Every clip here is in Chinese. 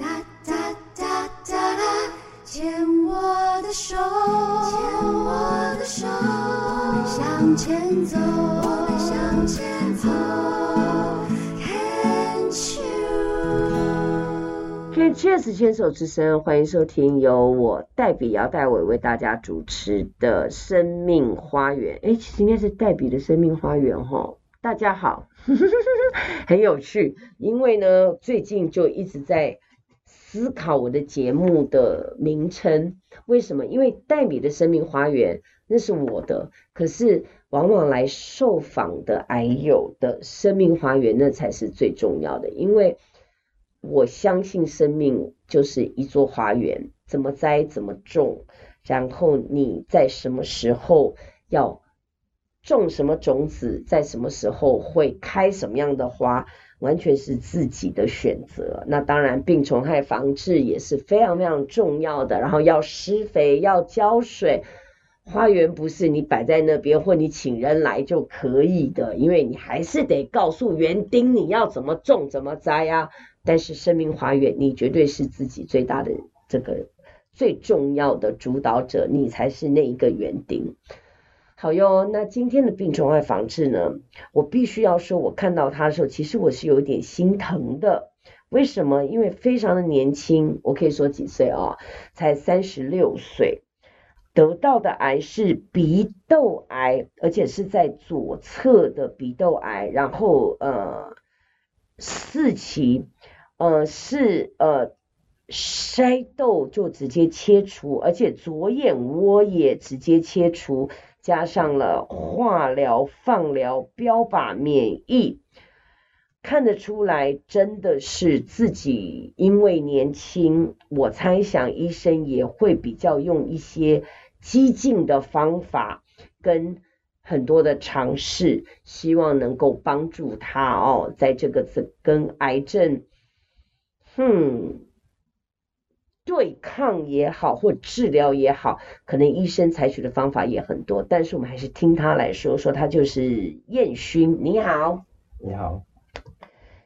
哒哒哒哒啦，牵我的手，牵我的手，我们向前走，我们向前走。Cheers 牵手之声，欢迎收听由我黛比姚黛伟为大家主持的生命花园。哎，其实应该是黛比的生命花园哈。大家好，很有趣，因为呢，最近就一直在思考我的节目的名称。为什么？因为黛比的生命花园那是我的，可是往往来受访的癌友的生命花园那才是最重要的，因为。我相信生命就是一座花园，怎么栽怎么种，然后你在什么时候要种什么种子，在什么时候会开什么样的花，完全是自己的选择。那当然，病虫害防治也是非常非常重要的，然后要施肥，要浇水。花园不是你摆在那边或你请人来就可以的，因为你还是得告诉园丁你要怎么种怎么栽啊。但是生命花园，你绝对是自己最大的这个最重要的主导者，你才是那一个园丁。好哟，那今天的病虫害防治呢？我必须要说，我看到他的时候，其实我是有点心疼的。为什么？因为非常的年轻，我可以说几岁啊、哦？才三十六岁，得到的癌是鼻窦癌，而且是在左侧的鼻窦癌，然后呃四期。呃，是呃，筛窦就直接切除，而且左眼窝也直接切除，加上了化疗、放疗、标靶、免疫，看得出来真的是自己因为年轻，我猜想医生也会比较用一些激进的方法跟很多的尝试，希望能够帮助他哦，在这个跟癌症。哼，对抗也好，或治疗也好，可能医生采取的方法也很多，但是我们还是听他来说，说他就是彦勋。你好，你好，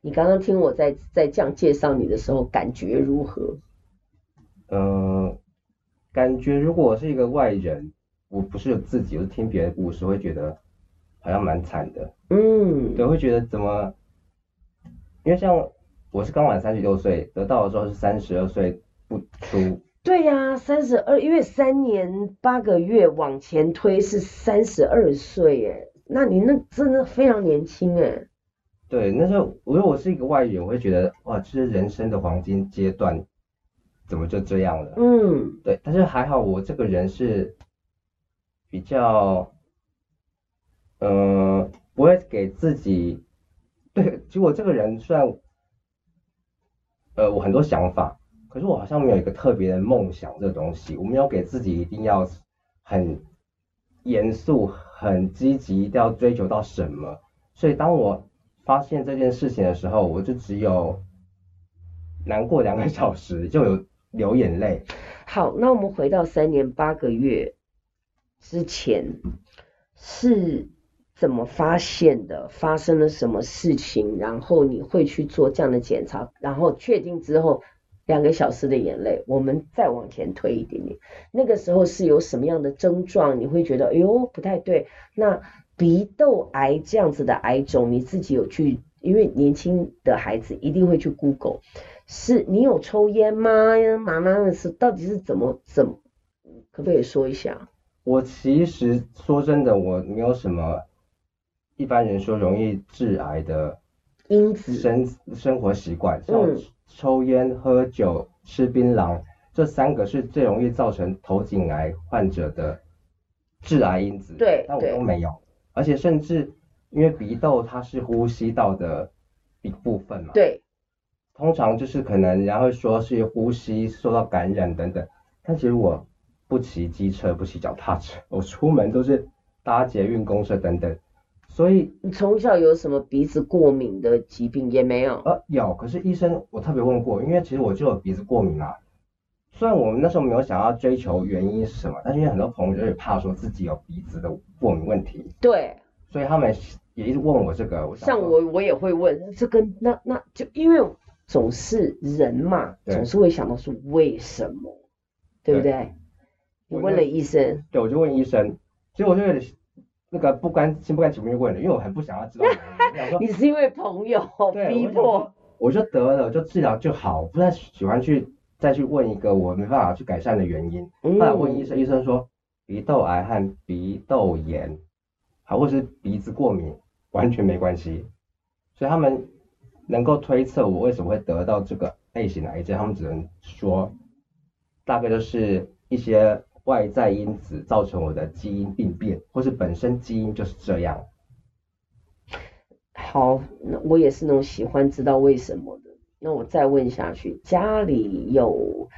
你刚刚听我在在这样介绍你的时候，感觉如何？嗯、呃，感觉如果我是一个外人，我不是有自己，我是听别人的故事，会觉得好像蛮惨的。嗯，对，会觉得怎么？因为像。我是刚满三十六岁，得到的时候是三十二岁不出。对呀、啊，三十二，因为三年八个月往前推是三十二岁耶，那你那真的非常年轻哎。对，那时候如果我是一个外人，我会觉得哇，这是人生的黄金阶段，怎么就这样了？嗯，对，但是还好我这个人是比较，呃，不会给自己，对，其实我这个人虽然。呃，我很多想法，可是我好像没有一个特别的梦想这东西，我没有给自己一定要很严肃、很积极，一定要追求到什么。所以当我发现这件事情的时候，我就只有难过两个小时，就有流眼泪。好，那我们回到三年八个月之前是。怎么发现的？发生了什么事情？然后你会去做这样的检查，然后确定之后，两个小时的眼泪，我们再往前推一点点。那个时候是有什么样的症状？你会觉得，哎呦，不太对。那鼻窦癌这样子的癌肿，你自己有去？因为年轻的孩子一定会去 Google，是你有抽烟吗？妈妈是到底是怎么怎？可不可以说一下？我其实说真的，我没有什么。一般人说容易致癌的因子生生活习惯，像抽烟、喝酒、吃槟榔，这三个是最容易造成头颈癌患者的致癌因子。对，但我都没有，而且甚至因为鼻窦它是呼吸道的一部分嘛。对。通常就是可能人家会说是呼吸受到感染等等，但其实我不骑机车，不骑脚踏车，我出门都是搭捷运、公车等等。所以你从小有什么鼻子过敏的疾病也没有？呃，有，可是医生我特别问过，因为其实我就有鼻子过敏啊。虽然我们那时候没有想要追求原因是什么，但是因为很多朋友就是怕说自己有鼻子的过敏问题。对。所以他们也一直问我这个。我像我，我也会问这跟，那那就因为总是人嘛，总是会想到是为什么，对不对？你问了医生，对，我就问医生，所以我就有点那个不甘心不甘情不愿问了，因为我很不想要知道原因。你是因为朋友逼迫？我就得了，就治疗就好，不太喜欢去再去问一个我没办法去改善的原因。后来问医生，医生说鼻窦癌和鼻窦炎，还或是鼻子过敏完全没关系，所以他们。能够推测我为什么会得到这个类型的癌症，他们只能说，大概就是一些外在因子造成我的基因病变，或是本身基因就是这样。好，那我也是那种喜欢知道为什么的。那我再问下去，家里有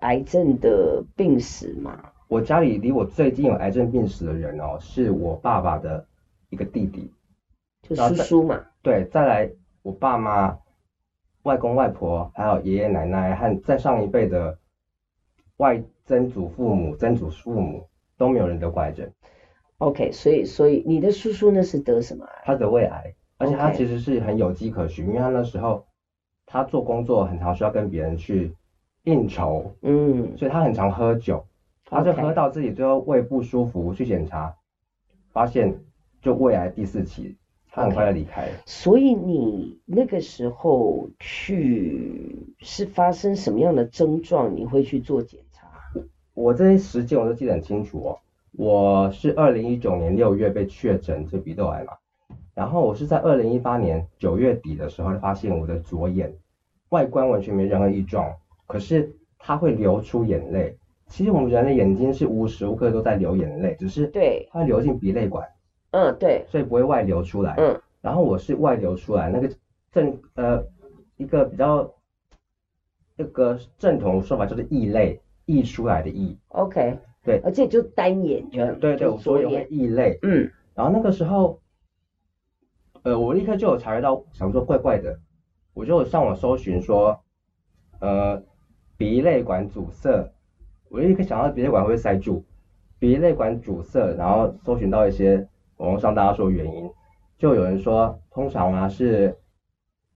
癌症的病史吗？我家里离我最近有癌症病史的人哦，是我爸爸的一个弟弟，就叔叔嘛。对，再来。我爸妈、外公外婆，还有爷爷奶奶和再上一辈的外曾祖父母、曾祖父母都没有人得过癌症。OK，所以所以你的叔叔呢是得什么癌？他得胃癌，而且他其实是很有迹可循.因为他那时候他做工作很常需要跟别人去应酬，嗯，所以他很常喝酒，他就喝到自己最后胃不舒服，去检查，发现就胃癌第四期。他很快就离开.所以你那个时候去是发生什么样的症状？你会去做检查？我这些时间我都记得很清楚哦。我是二零一九年六月被确诊这鼻窦癌嘛，然后我是在二零一八年九月底的时候发现我的左眼外观完全没任何异状，可是它会流出眼泪。其实我们人的眼睛是无时无刻都在流眼泪，只是对它流进鼻泪管。嗯，对，所以不会外流出来。嗯，然后我是外流出来，那个正呃一个比较那个正统的说法就是异泪，溢出来的溢。OK，对，而且就单眼就对对，我说有溢泪。嗯，然后那个时候，呃，我立刻就有察觉到，想说怪怪的，我就上网搜寻说，呃，鼻泪管阻塞，我立刻想到鼻泪管会塞住，鼻泪管阻塞，然后搜寻到一些。网络上大家说原因，就有人说，通常啊是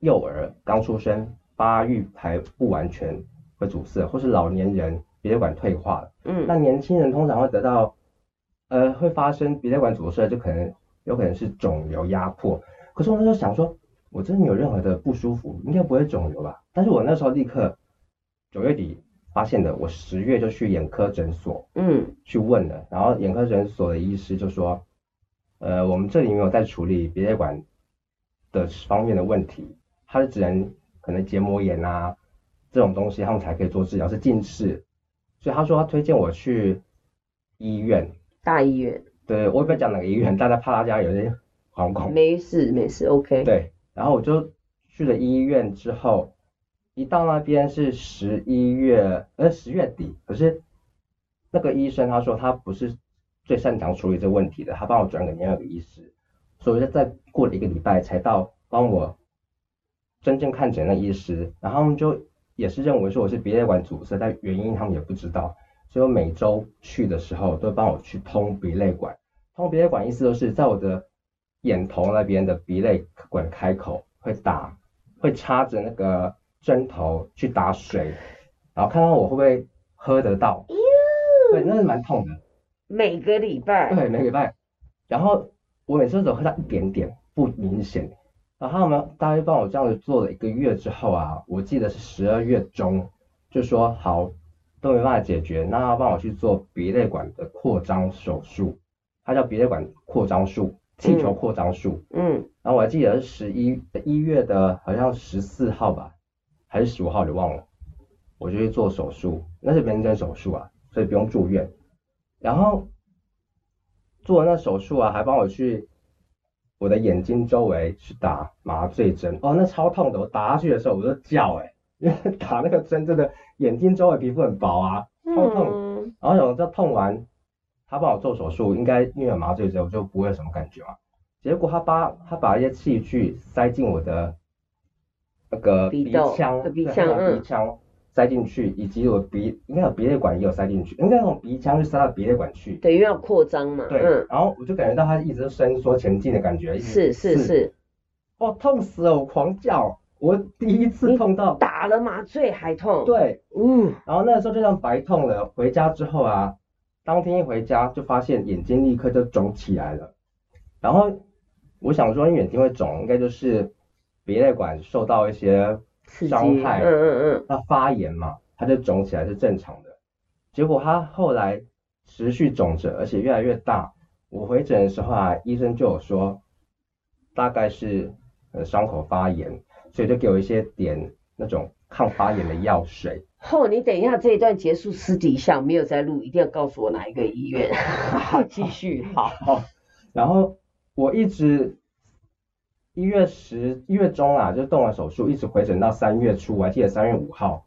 幼儿刚出生发育还不完全会阻塞，或是老年人鼻泪管退化了。嗯，那年轻人通常会得到，呃，会发生鼻泪管阻塞，就可能有可能是肿瘤压迫。可是我那时候想说，我真的没有任何的不舒服，应该不会肿瘤吧？但是我那时候立刻九月底发现的，我十月就去眼科诊所，嗯，去问了，然后眼科诊所的医师就说。呃，我们这里没有在处理鼻泪管的方面的问题，他是只能可能结膜炎啊这种东西，他们才可以做治疗，是近视，所以他说他推荐我去医院，大医院，对，我也不知道讲哪个医院，大家怕大家有点惶恐，没事没事，OK，对，然后我就去了医院之后，一到那边是十一月，呃十月底，可是那个医生他说他不是。最擅长处理这个问题的，他帮我转给另外一个医师，所以就再过了一个礼拜才到帮我真正看诊的医师，然后他们就也是认为说我是鼻泪管阻塞，但原因他们也不知道，所以我每周去的时候都帮我去通鼻泪管，通鼻泪管意思就是在我的眼头那边的鼻泪管开口会打，会插着那个针头去打水，然后看看我会不会喝得到，对，那是蛮痛的。每个礼拜，对，每个礼拜，然后我每次都只喝到一点点，不明显。然后呢大约帮我这样子做了一个月之后啊，我记得是十二月中，就说好都没办法解决，那要帮我去做鼻泪管的扩张手术，它叫鼻泪管扩张术，气球扩张术。嗯。然后我还记得是十一一月的，好像十四号吧，还是十五号，就忘了。我就去做手术，那是门诊手术啊，所以不用住院。然后做那手术啊，还帮我去我的眼睛周围去打麻醉针，哦，那超痛的，我打下去的时候我就叫哎，因 为打那个针真的眼睛周围皮肤很薄啊，超痛。嗯、然后有这痛完，他帮我做手术，应该因为有麻醉针，我就不会有什么感觉嘛。结果他把他把一些器具塞进我的那个鼻腔，鼻腔，鼻腔。塞进去，以及我鼻应该有鼻泪管也有塞进去，应该从鼻腔就塞到鼻泪管去。对，因为要扩张嘛。对，嗯、然后我就感觉到它一直伸缩前进的感觉。是是是。哦，痛死了！我狂叫，我第一次痛到打了麻醉还痛。对，嗯，然后那个时候就像白痛了。回家之后啊，当天一回家就发现眼睛立刻就肿起来了。然后我想说，眼睛会肿，应该就是鼻泪管受到一些伤害，嗯嗯嗯，它发炎嘛，它就肿起来是正常的。结果它后来持续肿着，而且越来越大。我回诊的时候啊，医生就有说，大概是呃伤口发炎。所以就给我一些点那种抗发炎的药水。后、哦，你等一下这一段结束，私底下没有在录，一定要告诉我哪一个医院。好，继续。好。好。然后我一直一月十一月中啊，就动完手术，一直回诊到三月初，我还记得三月五号，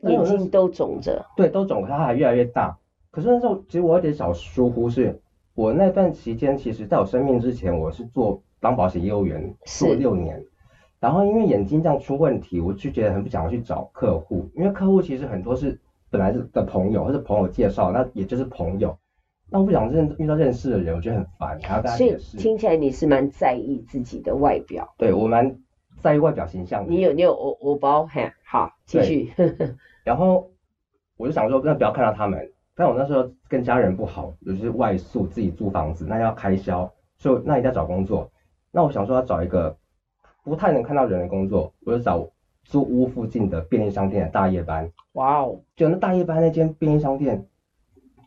眼睛都肿着。对，都肿，它还越来越大。可是那时候其实我有点小疏忽，是我那段期间，其实在我生病之前，我是做当保险业务员，做六年。然后因为眼睛这样出问题，我就觉得很不想要去找客户，因为客户其实很多是本来是的朋友或者朋友介绍，那也就是朋友，那我不想认遇到认识的人，我觉得很烦，还要跟他解释。所以听起来你是蛮在意自己的外表。对，我蛮在意外表形象的。你有你有我我包，嘿，好，继续。然后我就想说，那不要看到他们，但我那时候跟家人不好，有些外宿，自己租房子，那要开销，所以那一定要找工作。那我想说要找一个。不太能看到人的工作，我就找租屋附近的便利商店的大夜班。哇哦，就那大夜班那间便利商店，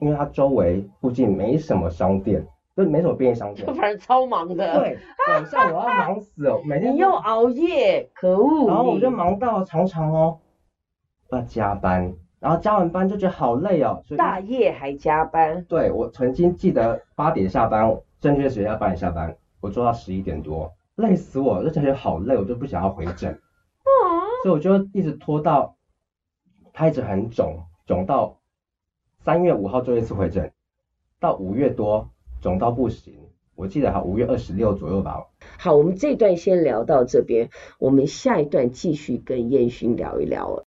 因为它周围附近没什么商店，就没什么便利商店，反正超忙的。对，晚上我要忙死哦，每天你又熬夜，可恶。然后我就忙到常常哦，要加班，然后加完班就觉得好累哦，所以大夜还加班。对，我曾经记得八点下班，正确时间要八点下班，我做到十一点多。累死我，就感觉好累，我就不想要回诊，所以我就一直拖到，它一直很肿，肿到三月五号做一次回诊，到五月多肿到不行，我记得哈五月二十六左右吧。好，我们这段先聊到这边，我们下一段继续跟燕勋聊一聊。